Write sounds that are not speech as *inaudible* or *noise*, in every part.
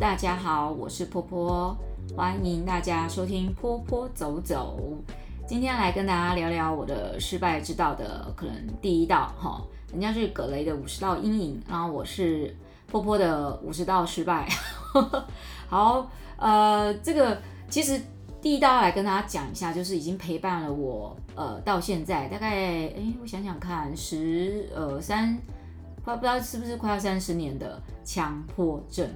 大家好，我是波波，欢迎大家收听波波走走。今天来跟大家聊聊我的失败之道的可能第一道哈，人家是葛雷的五十道阴影，然后我是波波的五十道失败。*laughs* 好，呃，这个其实第一道来跟大家讲一下，就是已经陪伴了我呃到现在大概哎，我想想看，十呃三。快不知道是不是快要三十年的强迫症，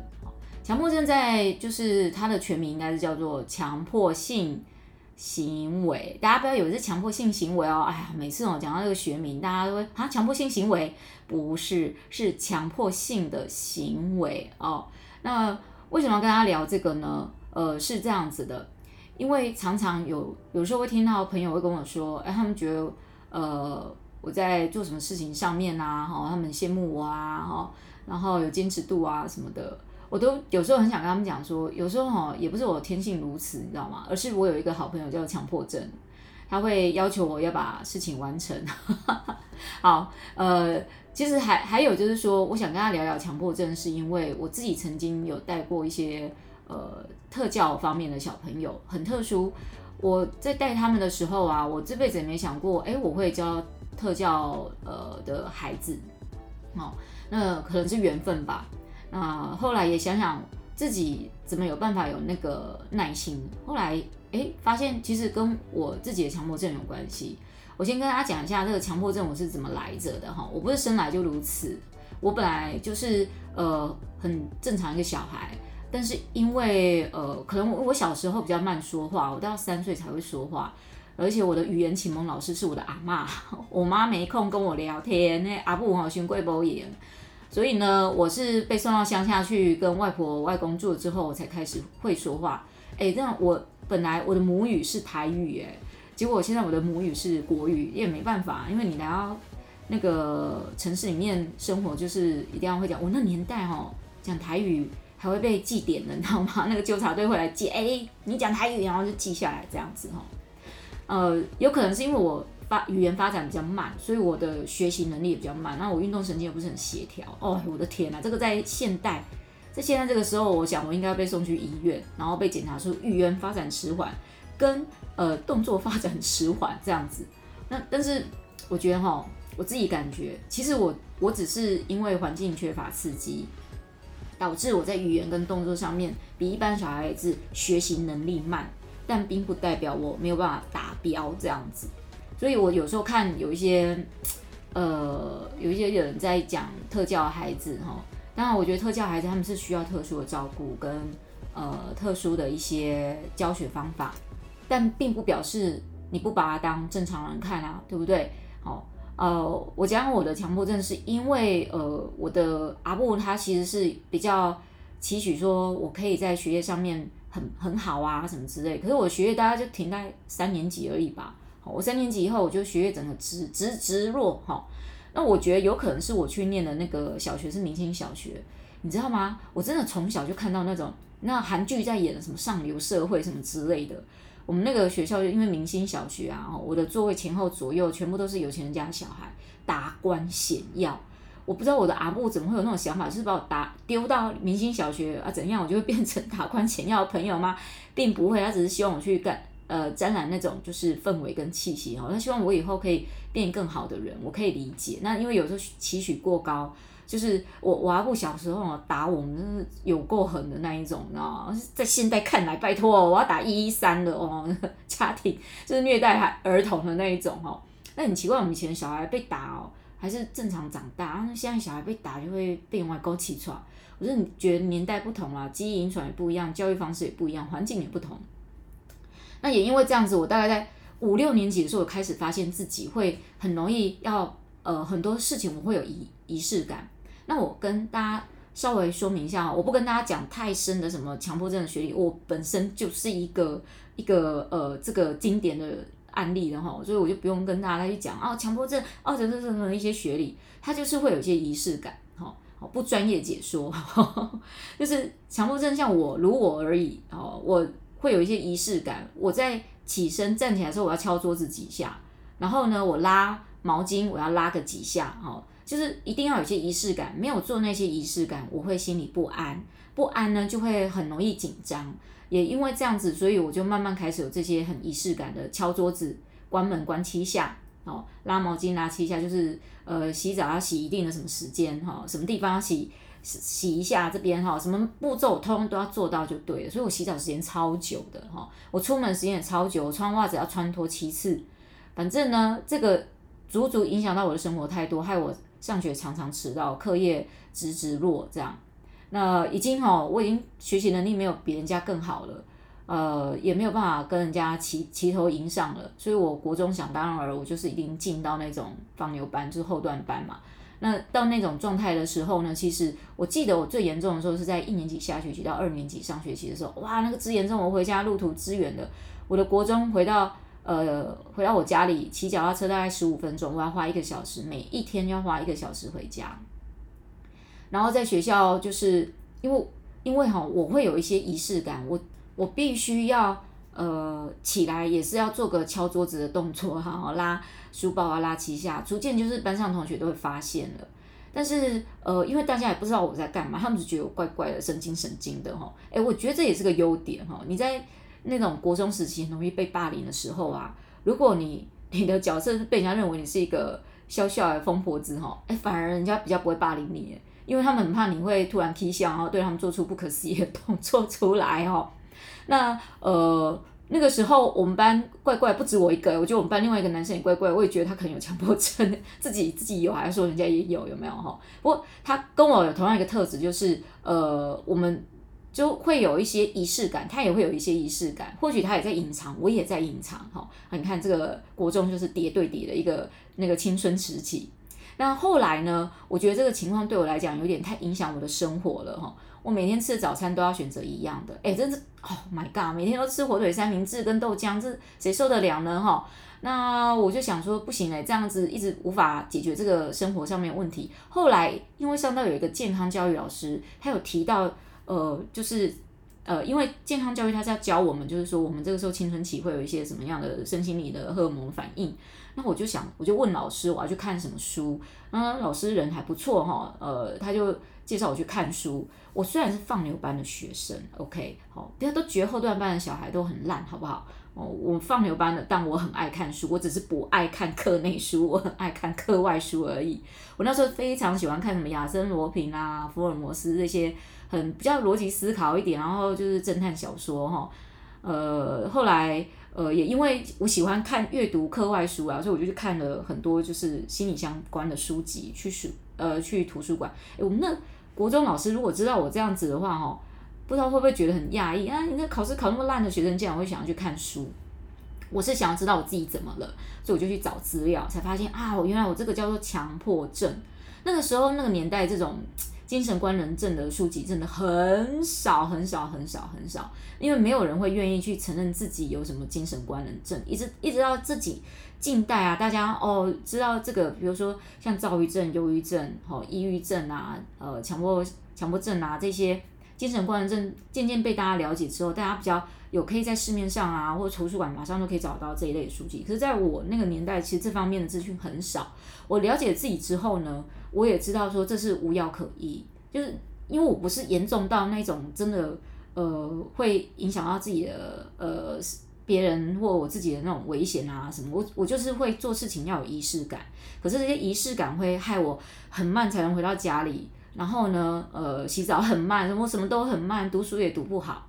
强迫症在就是它的全名应该是叫做强迫性行为，大家不要以为是强迫性行为哦，哎呀，每次我讲到这个学名，大家都会啊，强迫性行为不是，是强迫性的行为哦。那为什么要跟大家聊这个呢？呃，是这样子的，因为常常有有时候会听到朋友会跟我说，哎，他们觉得呃。我在做什么事情上面啊，哈，他们羡慕我啊，哈，然后有坚持度啊什么的，我都有时候很想跟他们讲说，有时候哈，也不是我天性如此，你知道吗？而是我有一个好朋友叫强迫症，他会要求我要把事情完成。*laughs* 好，呃，其实还还有就是说，我想跟他聊聊强迫症，是因为我自己曾经有带过一些呃特教方面的小朋友，很特殊。我在带他们的时候啊，我这辈子也没想过，哎，我会教。特教呃的孩子，哦，那可能是缘分吧。那后来也想想自己怎么有办法有那个耐心。后来哎，发现其实跟我自己的强迫症有关系。我先跟大家讲一下这个强迫症我是怎么来着的哈。我不是生来就如此，我本来就是呃很正常一个小孩，但是因为呃可能我小时候比较慢说话，我到三岁才会说话。而且我的语言启蒙老师是我的阿妈，我妈没空跟我聊天，那阿布哈胸贵不严，所以呢，我是被送到乡下去跟外婆外公住之后，我才开始会说话。哎，这样我本来我的母语是台语，哎，结果现在我的母语是国语，也没办法，因为你来到那个城市里面生活，就是一定要会讲。我那年代哈讲台语还会被记点的，你知道吗？那个纠察队会来记，哎，你讲台语，然后就记下来这样子哈。呃，有可能是因为我发语言发展比较慢，所以我的学习能力也比较慢。那我运动神经也不是很协调。哦，我的天哪，这个在现代，在现在这个时候，我想我应该被送去医院，然后被检查出语言发展迟缓跟呃动作发展迟缓这样子。那但是我觉得哈，我自己感觉，其实我我只是因为环境缺乏刺激，导致我在语言跟动作上面比一般小孩子学习能力慢。但并不代表我没有办法达标这样子，所以我有时候看有一些，呃，有一些人在讲特教孩子哈，当然我觉得特教孩子他们是需要特殊的照顾跟呃特殊的一些教学方法，但并不表示你不把他当正常人看啊，对不对？好，呃，我讲我的强迫症是因为呃我的阿布他其实是比较期许说我可以在学业上面。很很好啊，什么之类。可是我学业大概就停在三年级而已吧。我三年级以后，我就学业整个直直直落。哈，那我觉得有可能是我去念的那个小学是明星小学，你知道吗？我真的从小就看到那种那韩剧在演的什么上流社会什么之类的。我们那个学校就因为明星小学啊，我的座位前后左右全部都是有钱人家的小孩，达官显要。我不知道我的阿布怎么会有那种想法，就是把我打丢到明星小学啊，怎样我就会变成达官显要的朋友吗？并不会，他只是希望我去干呃沾染那种就是氛围跟气息哈，他希望我以后可以变更好的人，我可以理解。那因为有时候期许过高，就是我我阿布小时候打我们真是有够狠的那一种，你知道？在现代看来，拜托哦我要打一一三的哦，*laughs* 家庭就是虐待孩儿童的那一种哈。那很奇怪，我们以前小孩被打哦。还是正常长大，那现在小孩被打就会变外勾气喘。我是觉得年代不同啊，基因遗传也不一样，教育方式也不一样，环境也不同。那也因为这样子，我大概在五六年级的时候，我开始发现自己会很容易要呃很多事情我会有仪仪式感。那我跟大家稍微说明一下，我不跟大家讲太深的什么强迫症的学历，我本身就是一个一个呃这个经典的。案例的哈，所以我就不用跟大家去讲啊，强迫症哦，等等等等一些学历，它就是会有一些仪式感，哈，好不专业解说，呵 *laughs* 呵就是强迫症像我如我而已，哦，我会有一些仪式感，我在起身站起来的时候，我要敲桌子几下，然后呢，我拉毛巾，我要拉个几下，哈，就是一定要有些仪式感，没有做那些仪式感，我会心里不安，不安呢，就会很容易紧张。也因为这样子，所以我就慢慢开始有这些很仪式感的敲桌子、关门关七下，哦，拉毛巾拉七下，就是呃洗澡要洗一定的什么时间哈、哦，什么地方要洗洗一下这边哈、什么步骤通都要做到就对了。所以我洗澡时间超久的哈、我出门时间也超久，我穿袜子要穿脱七次。反正呢，这个足足影响到我的生活太多，害我上学常常迟到，课业直直落这样。那已经哈，我已经学习能力没有比人家更好了，呃，也没有办法跟人家齐齐头迎上了，所以我国中想当然尔，我就是一定进到那种放牛班，就是后段班嘛。那到那种状态的时候呢，其实我记得我最严重的时候是在一年级下学期到二年级上学期的时候，哇，那个之严重，我回家路途之远的，我的国中回到呃回到我家里骑脚踏车大概十五分钟，我要花一个小时，每一天要花一个小时回家。然后在学校，就是因为因为哈，我会有一些仪式感，我我必须要呃起来，也是要做个敲桌子的动作哈，拉书包啊，拉七下，逐渐就是班上同学都会发现了。但是呃，因为大家也不知道我在干嘛，他们只觉得我怪怪的，神经神经的哈。诶，我觉得这也是个优点哈。你在那种国中时期很容易被霸凌的时候啊，如果你你的角色是被人家认为你是一个小小的疯婆子哈，诶，反而人家比较不会霸凌你。因为他们很怕你会突然踢笑，然后对他们做出不可思议的动作出来哦。那呃那个时候我们班怪怪不止我一个，我觉得我们班另外一个男生也怪怪，我也觉得他可能有强迫症，自己自己有还是说人家也有有没有哈？*laughs* 不过他跟我有同样一个特质，就是呃我们就会有一些仪式感，他也会有一些仪式感，或许他也在隐藏，我也在隐藏哈。你看这个国中就是叠对叠的一个那个青春时期。那后来呢？我觉得这个情况对我来讲有点太影响我的生活了哈。我每天吃的早餐都要选择一样的，哎，真是，Oh my god！每天都吃火腿三明治跟豆浆，这谁受得了呢？哈，那我就想说，不行哎，这样子一直无法解决这个生活上面问题。后来因为上到有一个健康教育老师，他有提到，呃，就是。呃，因为健康教育他是要教我们，就是说我们这个时候青春期会有一些什么样的身心理的荷尔蒙反应。那我就想，我就问老师，我要去看什么书？那老师人还不错哈，呃，他就介绍我去看书。我虽然是放牛班的学生，OK，好，大家都觉得后段班的小孩都很烂，好不好？哦，我放牛班的，但我很爱看书，我只是不爱看课内书，我很爱看课外书而已。我那时候非常喜欢看什么亚森罗平啊、福尔摩斯这些。很比较逻辑思考一点，然后就是侦探小说哈，呃，后来呃也因为我喜欢看阅读课外书啊，所以我就去看了很多就是心理相关的书籍，去书呃去图书馆。诶，我们那国中老师如果知道我这样子的话哈，不知道会不会觉得很讶异啊？你那考试考那么烂的学生，竟然会想要去看书？我是想要知道我自己怎么了，所以我就去找资料，才发现啊，我原来我这个叫做强迫症。那个时候那个年代这种。精神官能症的书籍真的很少很少很少很少，因为没有人会愿意去承认自己有什么精神官能症，一直一直到自己近代啊，大家哦知道这个，比如说像躁郁症、忧郁症、哦抑郁症啊，呃强迫强迫症啊这些精神官能症渐渐被大家了解之后，大家比较有可以在市面上啊或者图书馆马上都可以找到这一类的书籍。可是在我那个年代，其实这方面的资讯很少。我了解自己之后呢，我也知道说这是无药可医，就是因为我不是严重到那种真的呃会影响到自己的呃别人或我自己的那种危险啊什么，我我就是会做事情要有仪式感，可是这些仪式感会害我很慢才能回到家里，然后呢呃洗澡很慢，什么什么都很慢，读书也读不好。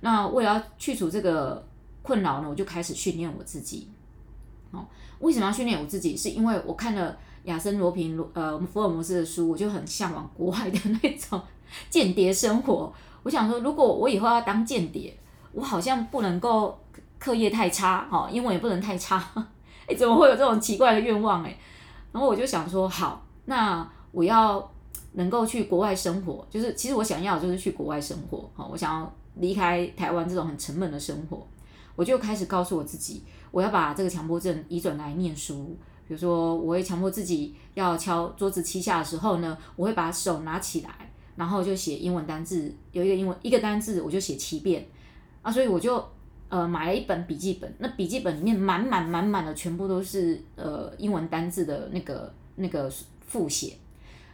那为了要去除这个困扰呢，我就开始训练我自己。哦，为什么要训练我自己？是因为我看了。亚森罗苹，呃，福尔摩斯的书，我就很向往国外的那种间谍生活。我想说，如果我以后要当间谍，我好像不能够课业太差，哈，英文也不能太差。哎，怎么会有这种奇怪的愿望？哎，然后我就想说，好，那我要能够去国外生活，就是其实我想要就是去国外生活，哈，我想要离开台湾这种很沉闷的生活，我就开始告诉我自己，我要把这个强迫症移转来念书。比如说，我会强迫自己要敲桌子七下的时候呢，我会把手拿起来，然后就写英文单字，有一个英文一个单字我就写七遍。啊，所以我就呃买了一本笔记本，那笔记本里面满满满满的全部都是呃英文单字的那个那个复写，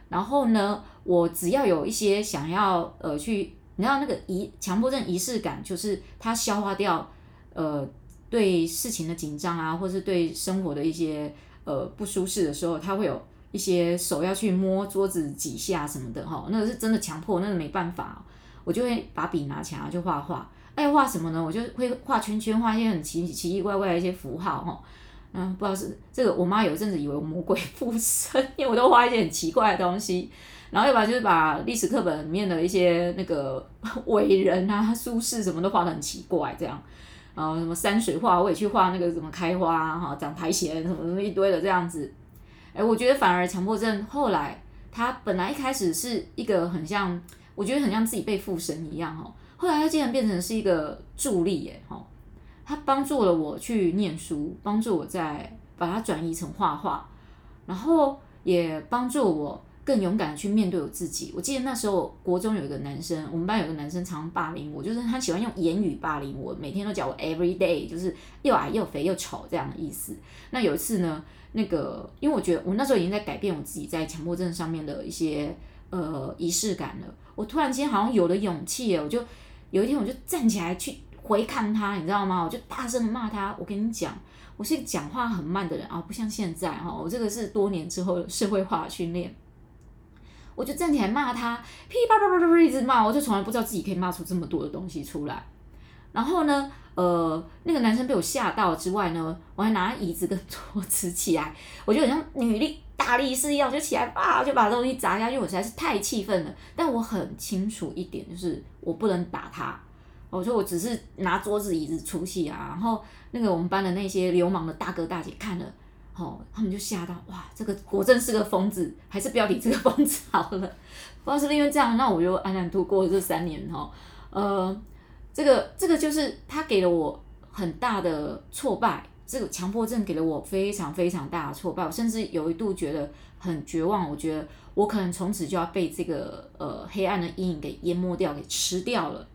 然后呢，我只要有一些想要呃去你知道那个仪强迫症仪式感，就是它消化掉呃对事情的紧张啊，或是对生活的一些呃不舒适的时候，它会有一些手要去摸桌子几下什么的哈，那个是真的强迫，那个没办法，我就会把笔拿起来就画画。爱画什么呢？我就会画圈圈，画一些很奇奇奇怪怪的一些符号哈。嗯，不知道是这个，我妈有一阵子以为我魔鬼附身，因为我都画一些很奇怪的东西。然后要不然就是把历史课本里面的一些那个 *laughs* 伟人啊、苏轼什么都画得很奇怪这样。然后什么山水画，我也去画那个什么开花哈、长苔藓什么什么一堆的这样子。哎，我觉得反而强迫症后来，他本来一开始是一个很像，我觉得很像自己被附身一样哈。后来他竟然变成是一个助力耶，哈，他帮助了我去念书，帮助我在把它转移成画画，然后也帮助我更勇敢的去面对我自己。我记得那时候国中有一个男生，我们班有个男生常霸凌我，就是他喜欢用言语霸凌我，每天都叫我 every day，就是又矮又肥又丑这样的意思。那有一次呢，那个因为我觉得我那时候已经在改变我自己在强迫症上面的一些呃仪式感了，我突然间好像有了勇气，我就。有一天我就站起来去回抗他，你知道吗？我就大声的骂他。我跟你讲，我是讲话很慢的人啊，不像现在哈。我这个是多年之后社会化训练。我就站起来骂他，噼啪啪啪啪一直骂，我就从来不知道自己可以骂出这么多的东西出来。然后呢，呃，那个男生被我吓到之外呢，我还拿椅子跟 *laughs* 桌子起来，我就很像女力大力士一样，就起来吧，就把东西砸下去。我实在是太气愤了，但我很清楚一点，就是我不能打他。我说我只是拿桌子椅子出气啊。然后那个我们班的那些流氓的大哥大姐看了，哦，他们就吓到，哇，这个果真是个疯子，还是不要理这个疯子好了。不知道是不是因为这样，那我就安然度过这三年哈，呃。这个这个就是他给了我很大的挫败，这个强迫症给了我非常非常大的挫败，我甚至有一度觉得很绝望，我觉得我可能从此就要被这个呃黑暗的阴影给淹没掉，给吃掉了。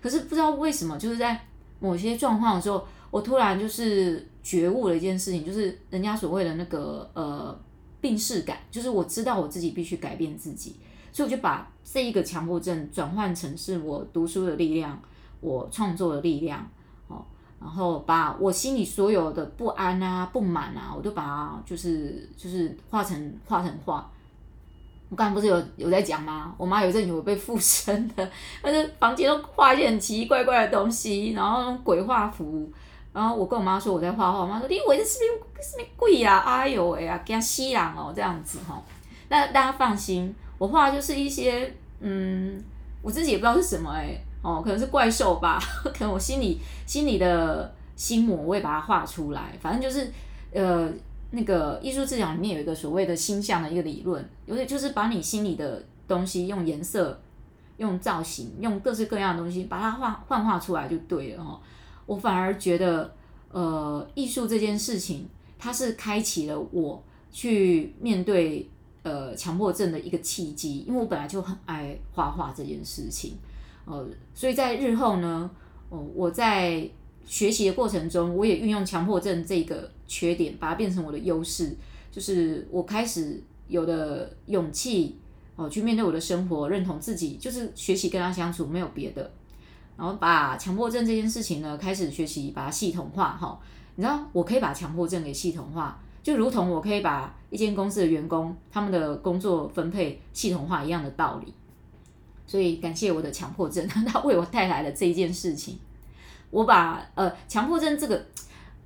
可是不知道为什么，就是在某些状况的时候，我突然就是觉悟了一件事情，就是人家所谓的那个呃病逝感，就是我知道我自己必须改变自己，所以我就把这一个强迫症转换成是我读书的力量。我创作的力量，哦，然后把我心里所有的不安啊、不满啊，我都把它就是就是画成画成画。我刚才不是有有在讲吗？我妈有阵以为被附身的，*laughs* 但是房间都画一些很奇奇怪怪的东西，然后鬼画符。然后我跟我妈说我在画画，我妈说你以为这是不是什么鬼呀？哎呦喂啊，给他吸氧哦这样子哈。那大家放心，我画就是一些嗯，我自己也不知道是什么哎、哦，可能是怪兽吧，*laughs* 可能我心里心里的心魔，我会把它画出来。反正就是，呃，那个艺术治疗里面有一个所谓的心象的一个理论，有点就是把你心里的东西用颜色、用造型、用各式各样的东西把它画幻化出来就对了哈。我反而觉得，呃，艺术这件事情，它是开启了我去面对呃强迫症的一个契机，因为我本来就很爱画画这件事情。呃，所以在日后呢，哦，我在学习的过程中，我也运用强迫症这个缺点，把它变成我的优势，就是我开始有了勇气哦，去面对我的生活，认同自己，就是学习跟他相处，没有别的。然后把强迫症这件事情呢，开始学习把它系统化哈。你知道，我可以把强迫症给系统化，就如同我可以把一间公司的员工他们的工作分配系统化一样的道理。所以感谢我的强迫症，*laughs* 他为我带来了这一件事情。我把呃强迫症这个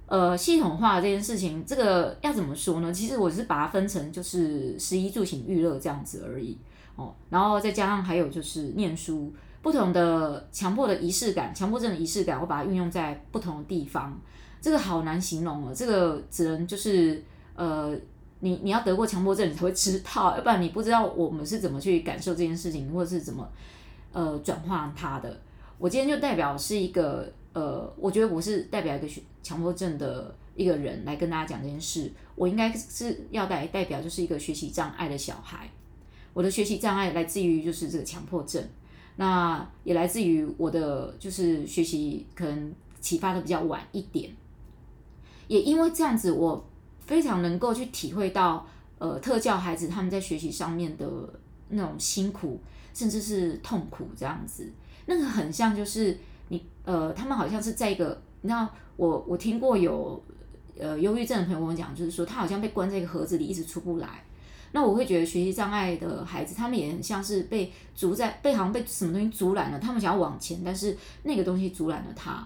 呃系统化这件事情，这个要怎么说呢？其实我是把它分成就是十一住行娱乐这样子而已哦。然后再加上还有就是念书，不同的强迫的仪式感，强迫症的仪式感，我把它运用在不同的地方。这个好难形容哦，这个只能就是呃。你你要得过强迫症，你才会知道，要不然你不知道我们是怎么去感受这件事情，或者是怎么呃转化它的。我今天就代表是一个呃，我觉得我是代表一个强迫症的一个人来跟大家讲这件事。我应该是要代代表就是一个学习障碍的小孩，我的学习障碍来自于就是这个强迫症，那也来自于我的就是学习可能启发的比较晚一点，也因为这样子我。非常能够去体会到，呃，特教孩子他们在学习上面的那种辛苦，甚至是痛苦这样子。那个很像就是你呃，他们好像是在一个，你知道，我我听过有呃忧郁症的朋友跟我讲，就是说他好像被关在一个盒子里，一直出不来。那我会觉得学习障碍的孩子，他们也很像是被阻在，被好像被什么东西阻拦了，他们想要往前，但是那个东西阻拦了他，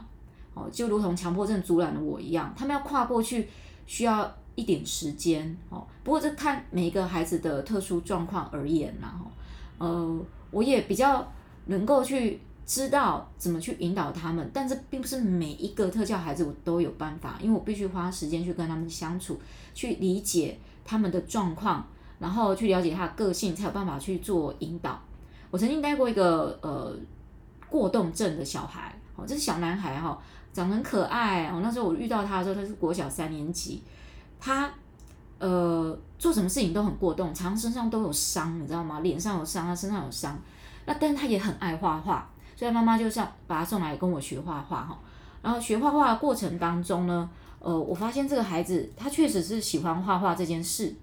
哦，就如同强迫症阻拦了我一样，他们要跨过去需要一点时间，哦，不过这看每一个孩子的特殊状况而言啦，呃，我也比较能够去知道怎么去引导他们，但这并不是每一个特教孩子我都有办法，因为我必须花时间去跟他们相处，去理解他们的状况。然后去了解他的个性，才有办法去做引导。我曾经带过一个呃过动症的小孩，哦，这是小男孩哈，长得很可爱哦。那时候我遇到他的时候，他是国小三年级，他呃做什么事情都很过动，常常身上都有伤，你知道吗？脸上有伤，他身上有伤。那但是他也很爱画画，所以妈妈就像把他送来跟我学画画哈。然后学画画的过程当中呢，呃，我发现这个孩子他确实是喜欢画画这件事。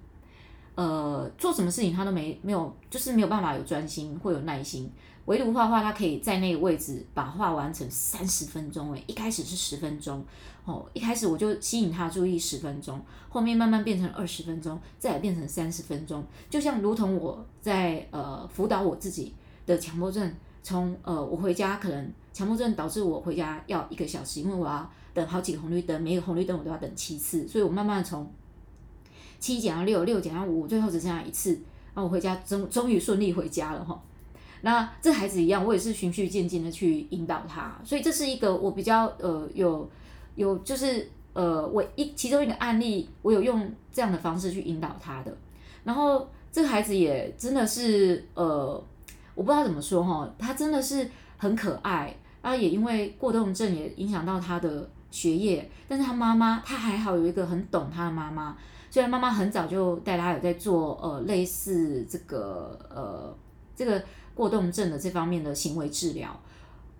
呃，做什么事情他都没没有，就是没有办法有专心或有耐心。唯独画画，他可以在那个位置把画完成三十分钟。诶，一开始是十分钟，哦，一开始我就吸引他注意十分钟，后面慢慢变成二十分钟，再变成三十分钟。就像如同我在呃辅导我自己的强迫症，从呃我回家可能强迫症导致我回家要一个小时，因为我要等好几个红绿灯，每个红绿灯我都要等七次，所以我慢慢从。七减到六，六减到五，最后只剩下一次。然后我回家终终于顺利回家了哈。那这孩子一样，我也是循序渐进的去引导他，所以这是一个我比较呃有有就是呃我一其中一个案例，我有用这样的方式去引导他的。然后这个孩子也真的是呃我不知道怎么说哈，他真的是很可爱，然后也因为过动症也影响到他的学业，但是他妈妈他还好有一个很懂他的妈妈。虽然妈妈很早就带他有在做呃类似这个呃这个过动症的这方面的行为治疗，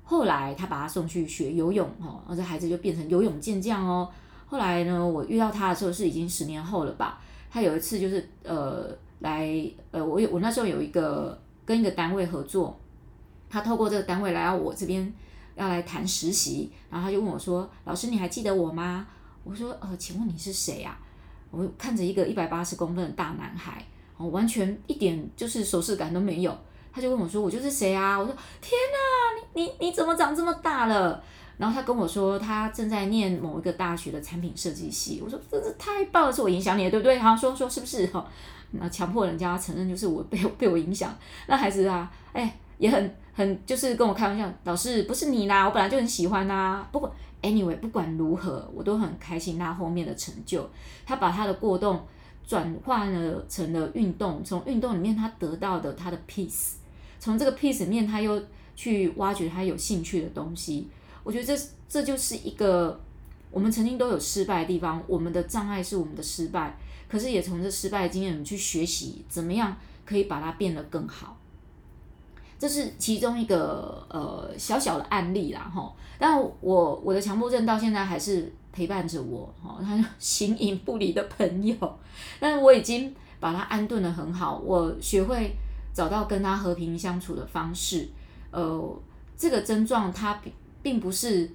后来他把他送去学游泳哈，然后这孩子就变成游泳健将哦。后来呢，我遇到他的时候是已经十年后了吧？他有一次就是呃来呃我有我那时候有一个跟一个单位合作，他透过这个单位来到我这边要来谈实习，然后他就问我说：“老师你还记得我吗？”我说：“呃，请问你是谁呀？”我看着一个一百八十公分的大男孩，我，完全一点就是手势感都没有。他就问我说：“我就是谁啊？”我说：“天哪，你你你怎么长这么大了？”然后他跟我说，他正在念某一个大学的产品设计系。我说：“真是太棒了，是我影响你的，对不对？”好，说说是不是？哈，那强迫人家承认就是我被我被我影响。那孩子啊，哎，也很很就是跟我开玩笑，老师不是你啦，我本来就很喜欢啊。不过。Anyway，不管如何，我都很开心他后面的成就。他把他的过动转换了成了运动，从运动里面他得到的他的 peace，从这个 peace 里面他又去挖掘他有兴趣的东西。我觉得这这就是一个我们曾经都有失败的地方，我们的障碍是我们的失败，可是也从这失败的经验里去学习怎么样可以把它变得更好。这是其中一个呃小小的案例啦，哈。但我我的强迫症到现在还是陪伴着我，哈，他形影不离的朋友。但我已经把他安顿得很好，我学会找到跟他和平相处的方式。呃，这个症状它并并不是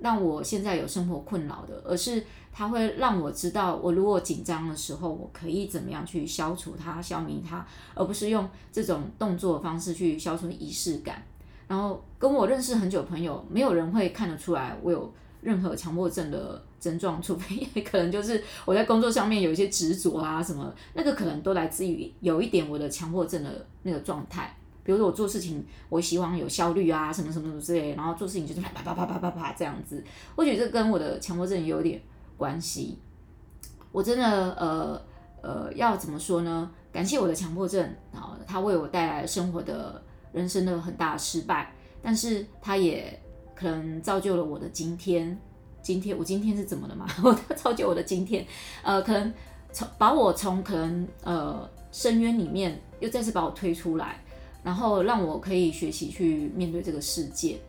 让我现在有生活困扰的，而是。它会让我知道，我如果紧张的时候，我可以怎么样去消除它、消弭它，而不是用这种动作方式去消除仪式感。然后跟我认识很久的朋友，没有人会看得出来我有任何强迫症的症状，除非可能就是我在工作上面有一些执着啊什么，那个可能都来自于有一点我的强迫症的那个状态。比如说我做事情，我希望有效率啊，什么什么什么之类，然后做事情就是啪啪啪啪啪啪啪这样子。或许这跟我的强迫症有点。关系，我真的呃呃要怎么说呢？感谢我的强迫症啊，它为我带来生活的人生的很大的失败，但是它也可能造就了我的今天。今天我今天是怎么了嘛？*laughs* 我造就我的今天，呃，可能从把我从可能呃深渊里面又再次把我推出来，然后让我可以学习去面对这个世界。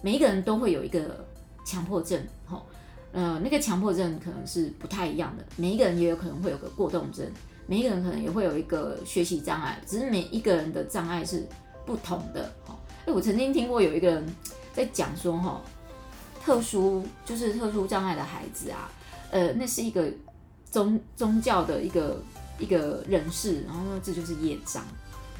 每一个人都会有一个强迫症，吼。呃，那个强迫症可能是不太一样的，每一个人也有可能会有个过动症，每一个人可能也会有一个学习障碍，只是每一个人的障碍是不同的。哎，我曾经听过有一个人在讲说，哈，特殊就是特殊障碍的孩子啊，呃，那是一个宗宗教的一个一个人士，然后说这就是业障。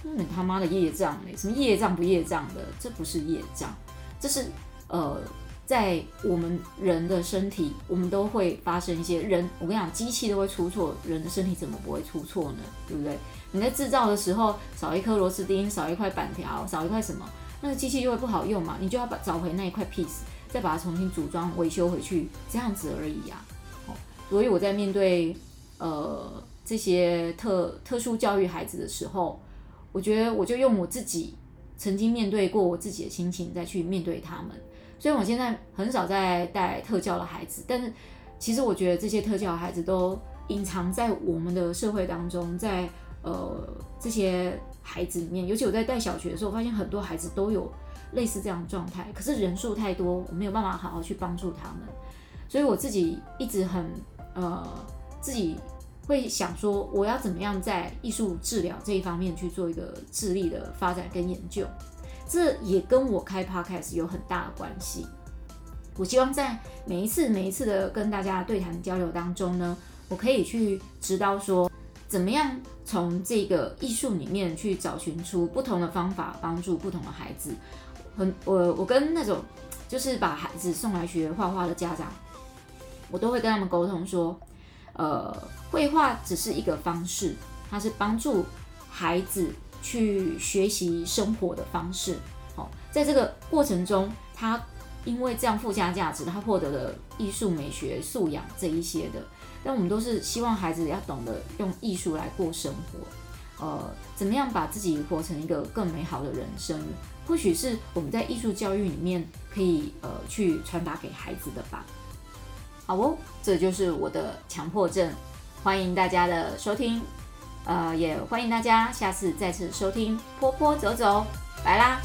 你他妈的业障？什么业障不业障的？这不是业障，这是呃。在我们人的身体，我们都会发生一些人。我跟你讲，机器都会出错，人的身体怎么不会出错呢？对不对？你在制造的时候少一颗螺丝钉，少一块板条，少一块什么，那个机器就会不好用嘛。你就要把找回那一块 piece，再把它重新组装维修回去，这样子而已呀。哦，所以我在面对呃这些特特殊教育孩子的时候，我觉得我就用我自己曾经面对过我自己的心情再去面对他们。所以，我现在很少在带特教的孩子，但是其实我觉得这些特教的孩子都隐藏在我们的社会当中，在呃这些孩子里面，尤其我在带小学的时候，我发现很多孩子都有类似这样的状态，可是人数太多，我没有办法好好去帮助他们，所以我自己一直很呃自己会想说，我要怎么样在艺术治疗这一方面去做一个智力的发展跟研究。这也跟我开 podcast 有很大的关系。我希望在每一次、每一次的跟大家对谈交流当中呢，我可以去知道说，怎么样从这个艺术里面去找寻出不同的方法，帮助不同的孩子。很，我我跟那种就是把孩子送来学画画的家长，我都会跟他们沟通说，呃，绘画只是一个方式，它是帮助孩子。去学习生活的方式，好，在这个过程中，他因为这样附加价值，他获得了艺术美学素养这一些的。但我们都是希望孩子要懂得用艺术来过生活，呃，怎么样把自己活成一个更美好的人生？或许是我们在艺术教育里面可以呃去传达给孩子的吧。好哦，这就是我的强迫症，欢迎大家的收听。呃，也欢迎大家下次再次收听《坡坡走走》，拜啦。